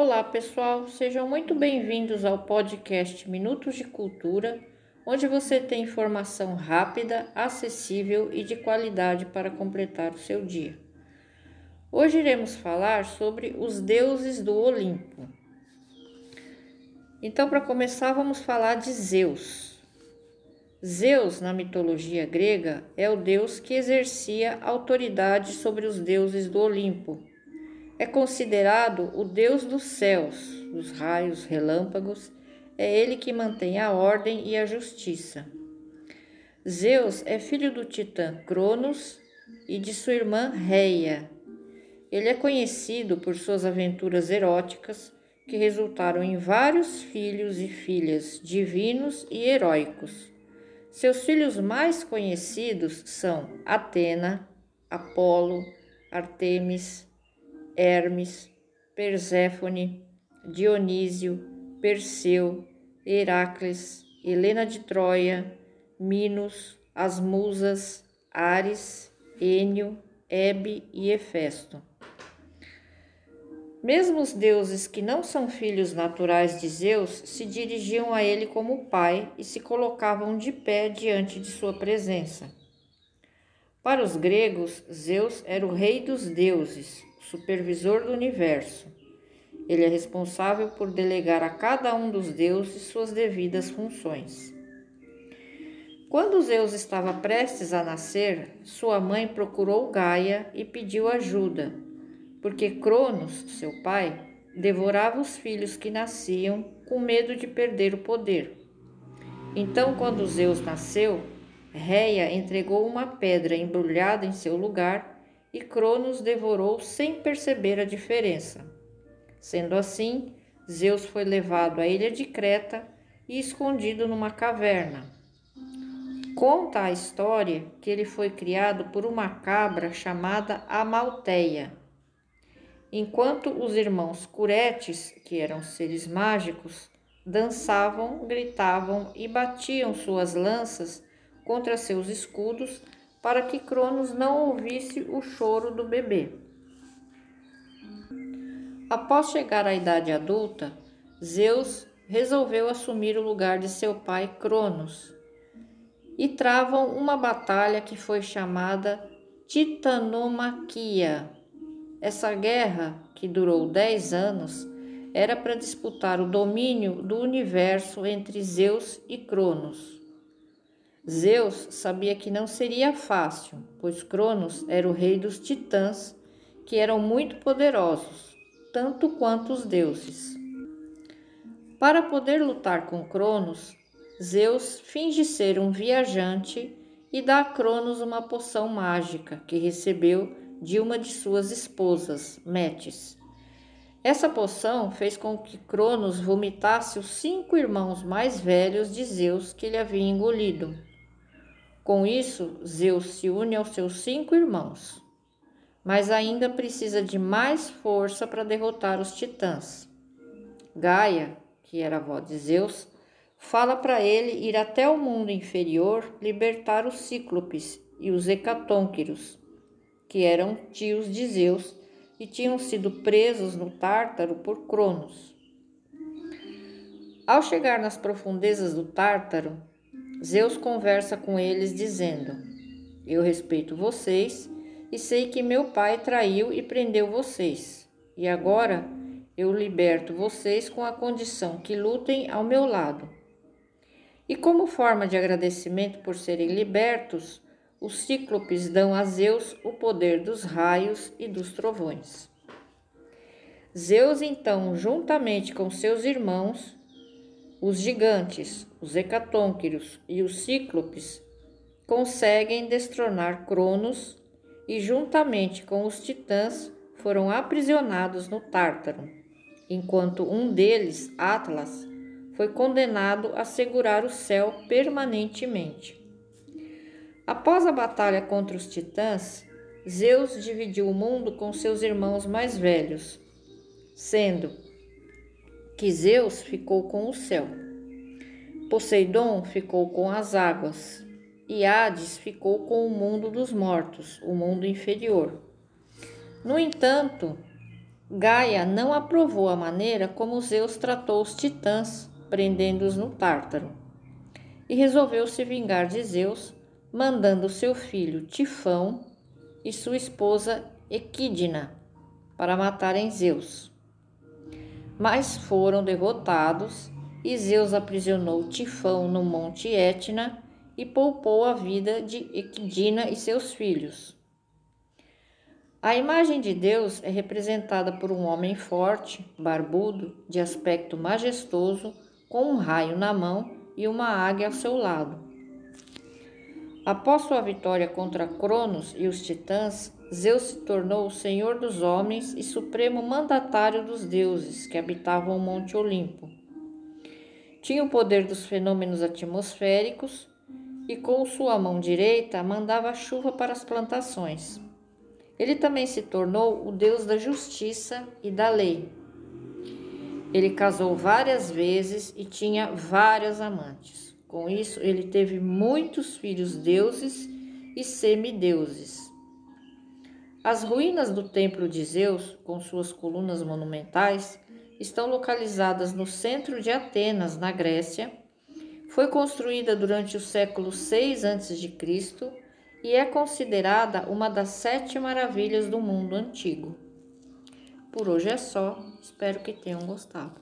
Olá, pessoal, sejam muito bem-vindos ao podcast Minutos de Cultura, onde você tem informação rápida, acessível e de qualidade para completar o seu dia. Hoje iremos falar sobre os deuses do Olimpo. Então, para começar, vamos falar de Zeus. Zeus, na mitologia grega, é o deus que exercia autoridade sobre os deuses do Olimpo é considerado o deus dos céus, dos raios, relâmpagos. É ele que mantém a ordem e a justiça. Zeus é filho do titã Cronos e de sua irmã Reia. Ele é conhecido por suas aventuras eróticas, que resultaram em vários filhos e filhas divinos e heróicos. Seus filhos mais conhecidos são Atena, Apolo, Artemis, Hermes, Perséfone, Dionísio, Perseu, Heracles, Helena de Troia, Minos, as musas, Ares,Ênio, Hebe e Hefesto. Mesmo os deuses que não são filhos naturais de Zeus se dirigiam a ele como pai e se colocavam de pé diante de sua presença. Para os gregos, Zeus era o rei dos deuses, supervisor do universo. Ele é responsável por delegar a cada um dos deuses suas devidas funções. Quando Zeus estava prestes a nascer, sua mãe procurou Gaia e pediu ajuda, porque Cronos, seu pai, devorava os filhos que nasciam com medo de perder o poder. Então, quando Zeus nasceu, Reia entregou uma pedra embrulhada em seu lugar e Cronos devorou sem perceber a diferença. Sendo assim, Zeus foi levado à ilha de Creta e escondido numa caverna. Conta a história que ele foi criado por uma cabra chamada Amalteia. Enquanto os irmãos Curetes, que eram seres mágicos, dançavam, gritavam e batiam suas lanças contra seus escudos para que Cronos não ouvisse o choro do bebê. Após chegar à idade adulta, Zeus resolveu assumir o lugar de seu pai Cronos e travam uma batalha que foi chamada Titanomaquia. Essa guerra, que durou dez anos, era para disputar o domínio do universo entre Zeus e Cronos. Zeus sabia que não seria fácil, pois Cronos era o rei dos titãs, que eram muito poderosos, tanto quanto os deuses. Para poder lutar com Cronos, Zeus finge ser um viajante e dá a Cronos uma poção mágica que recebeu de uma de suas esposas, Metis. Essa poção fez com que Cronos vomitasse os cinco irmãos mais velhos de Zeus que ele havia engolido. Com isso, Zeus se une aos seus cinco irmãos, mas ainda precisa de mais força para derrotar os titãs. Gaia, que era avó de Zeus, fala para ele ir até o mundo inferior libertar os cíclopes e os hecatônquiros, que eram tios de Zeus e tinham sido presos no Tártaro por Cronos. Ao chegar nas profundezas do Tártaro, Zeus conversa com eles, dizendo: Eu respeito vocês e sei que meu pai traiu e prendeu vocês. E agora eu liberto vocês com a condição que lutem ao meu lado. E como forma de agradecimento por serem libertos, os cíclopes dão a Zeus o poder dos raios e dos trovões. Zeus, então, juntamente com seus irmãos, os gigantes, os hecatônquiros e os cíclopes conseguem destronar Cronos e, juntamente com os titãs, foram aprisionados no Tártaro, enquanto um deles, Atlas, foi condenado a segurar o céu permanentemente. Após a batalha contra os titãs, Zeus dividiu o mundo com seus irmãos mais velhos, sendo que Zeus ficou com o céu. Poseidon ficou com as águas e Hades ficou com o mundo dos mortos, o mundo inferior. No entanto, Gaia não aprovou a maneira como Zeus tratou os titãs, prendendo-os no Tártaro, e resolveu se vingar de Zeus, mandando seu filho Tifão e sua esposa Equidna para matarem Zeus. Mas foram derrotados e Zeus aprisionou Tifão no monte Etna e poupou a vida de Equidna e seus filhos. A imagem de Deus é representada por um homem forte, barbudo, de aspecto majestoso, com um raio na mão e uma águia ao seu lado. Após sua vitória contra Cronos e os titãs, Zeus se tornou o senhor dos homens e supremo mandatário dos deuses que habitavam o Monte Olimpo. Tinha o poder dos fenômenos atmosféricos e com sua mão direita mandava chuva para as plantações. Ele também se tornou o Deus da justiça e da lei. Ele casou várias vezes e tinha várias amantes. Com isso, ele teve muitos filhos deuses e semideuses. As ruínas do templo de Zeus, com suas colunas monumentais, estão localizadas no centro de Atenas, na Grécia. Foi construída durante o século 6 a.C e é considerada uma das sete maravilhas do mundo antigo. Por hoje é só, espero que tenham gostado.